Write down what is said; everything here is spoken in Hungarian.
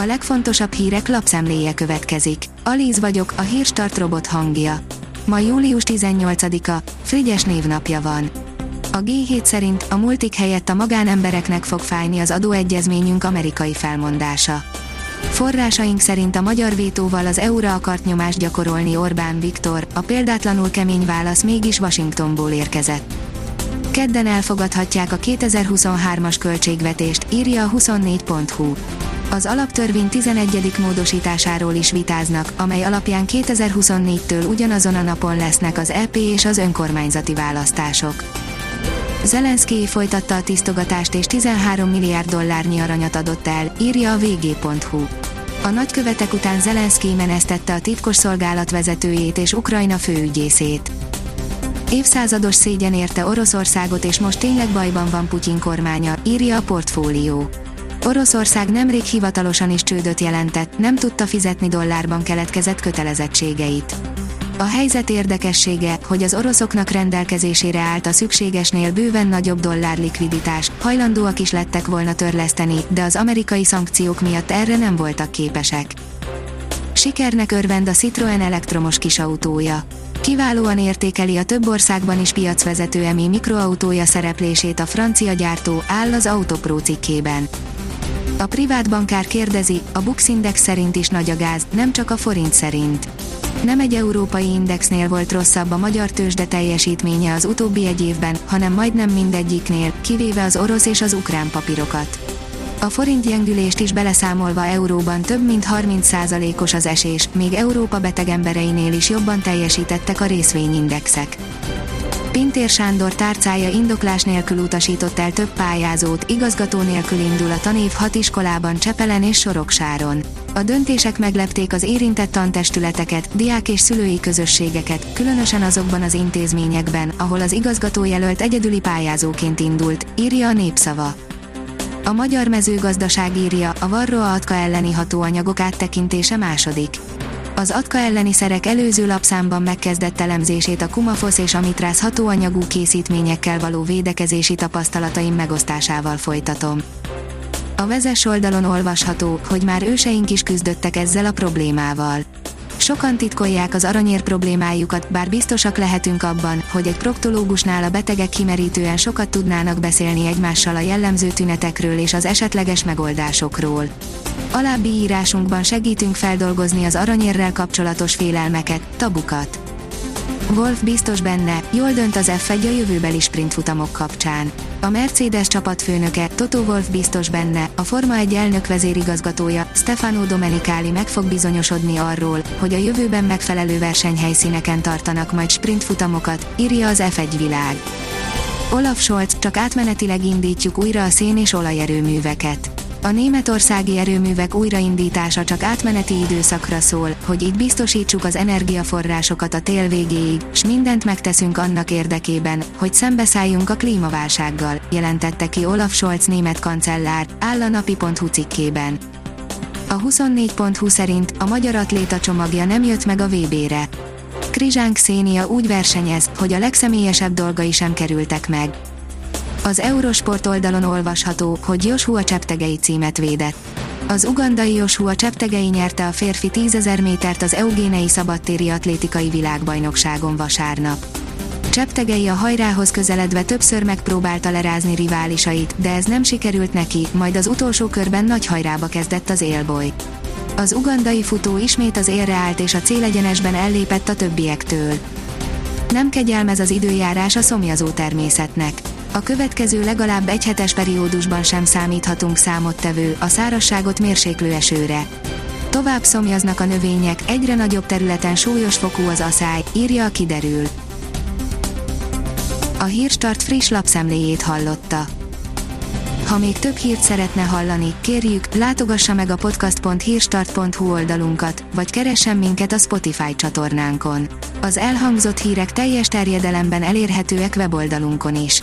A legfontosabb hírek lapszemléje következik. Alíz vagyok, a hírstart robot hangja. Ma július 18-a, Frigyes névnapja van. A G7 szerint a multik helyett a magánembereknek fog fájni az adóegyezményünk amerikai felmondása. Forrásaink szerint a magyar vétóval az EU-ra akart nyomást gyakorolni Orbán Viktor, a példátlanul kemény válasz mégis Washingtonból érkezett. Kedden elfogadhatják a 2023-as költségvetést, írja a 24.hu. Az alaptörvény 11. módosításáról is vitáznak, amely alapján 2024-től ugyanazon a napon lesznek az EP és az önkormányzati választások. Zelenszky folytatta a tisztogatást és 13 milliárd dollárnyi aranyat adott el, írja a vg.hu. A nagykövetek után Zelenszky menesztette a titkos szolgálat vezetőjét és Ukrajna főügyészét. Évszázados szégyen érte Oroszországot és most tényleg bajban van Putyin kormánya, írja a portfólió. Oroszország nemrég hivatalosan is csődöt jelentett, nem tudta fizetni dollárban keletkezett kötelezettségeit. A helyzet érdekessége, hogy az oroszoknak rendelkezésére állt a szükségesnél bőven nagyobb dollár likviditás, hajlandóak is lettek volna törleszteni, de az amerikai szankciók miatt erre nem voltak képesek. Sikernek örvend a Citroen elektromos kisautója. Kiválóan értékeli a több országban is piacvezető EMI mikroautója szereplését a francia gyártó, áll az Autopro cikkében. A privát bankár kérdezi, a Bux Index szerint is nagy a gáz, nem csak a forint szerint. Nem egy európai indexnél volt rosszabb a magyar tőzsde teljesítménye az utóbbi egy évben, hanem majdnem mindegyiknél, kivéve az orosz és az ukrán papírokat. A forint gyengülést is beleszámolva euróban több mint 30%-os az esés, még Európa beteg is jobban teljesítettek a részvényindexek. Pintér Sándor tárcája indoklás nélkül utasított el több pályázót, igazgató nélkül indul a tanév hat iskolában Csepelen és Soroksáron. A döntések meglepték az érintett tantestületeket, diák és szülői közösségeket, különösen azokban az intézményekben, ahol az igazgatójelölt egyedüli pályázóként indult, írja a népszava. A magyar mezőgazdaság írja, a varroa atka elleni hatóanyagok áttekintése második. Az atka elleni szerek előző lapszámban megkezdett elemzését a kumafosz és amitrász hatóanyagú készítményekkel való védekezési tapasztalataim megosztásával folytatom. A vezes oldalon olvasható, hogy már őseink is küzdöttek ezzel a problémával. Sokan titkolják az aranyér problémájukat, bár biztosak lehetünk abban, hogy egy proktológusnál a betegek kimerítően sokat tudnának beszélni egymással a jellemző tünetekről és az esetleges megoldásokról. Alábbi írásunkban segítünk feldolgozni az aranyérrel kapcsolatos félelmeket, tabukat. Wolf biztos benne, jól dönt az F1 a jövőbeli sprintfutamok kapcsán. A Mercedes csapatfőnöke, Toto Wolf biztos benne, a Forma 1 elnök vezérigazgatója, Stefano Domenicali meg fog bizonyosodni arról, hogy a jövőben megfelelő versenyhelyszíneken tartanak majd sprintfutamokat, írja az F1 világ. Olaf Scholz, csak átmenetileg indítjuk újra a szén és olajerőműveket a németországi erőművek újraindítása csak átmeneti időszakra szól, hogy így biztosítsuk az energiaforrásokat a tél végéig, s mindent megteszünk annak érdekében, hogy szembeszálljunk a klímaválsággal, jelentette ki Olaf Scholz német kancellár, áll a napi.hu cikkében. A 24.hu szerint a magyar atléta csomagja nem jött meg a VB-re. Krizsánk Szénia úgy versenyez, hogy a legszemélyesebb dolgai sem kerültek meg. Az Eurosport oldalon olvasható, hogy Joshua Cseptegei címet védett. Az ugandai Joshua Cseptegei nyerte a férfi 10.000 métert az Eugénei Szabadtéri Atlétikai Világbajnokságon vasárnap. Cseptegei a hajrához közeledve többször megpróbálta lerázni riválisait, de ez nem sikerült neki, majd az utolsó körben nagy hajrába kezdett az élboly. Az ugandai futó ismét az élre állt és a célegyenesben ellépett a többiektől. Nem kegyelmez az időjárás a szomjazó természetnek a következő legalább egy hetes periódusban sem számíthatunk számottevő, a szárasságot mérséklő esőre. Tovább szomjaznak a növények, egyre nagyobb területen súlyos fokú az aszály, írja a kiderül. A Hírstart friss lapszemléjét hallotta. Ha még több hírt szeretne hallani, kérjük, látogassa meg a podcast.hírstart.hu oldalunkat, vagy keressen minket a Spotify csatornánkon. Az elhangzott hírek teljes terjedelemben elérhetőek weboldalunkon is.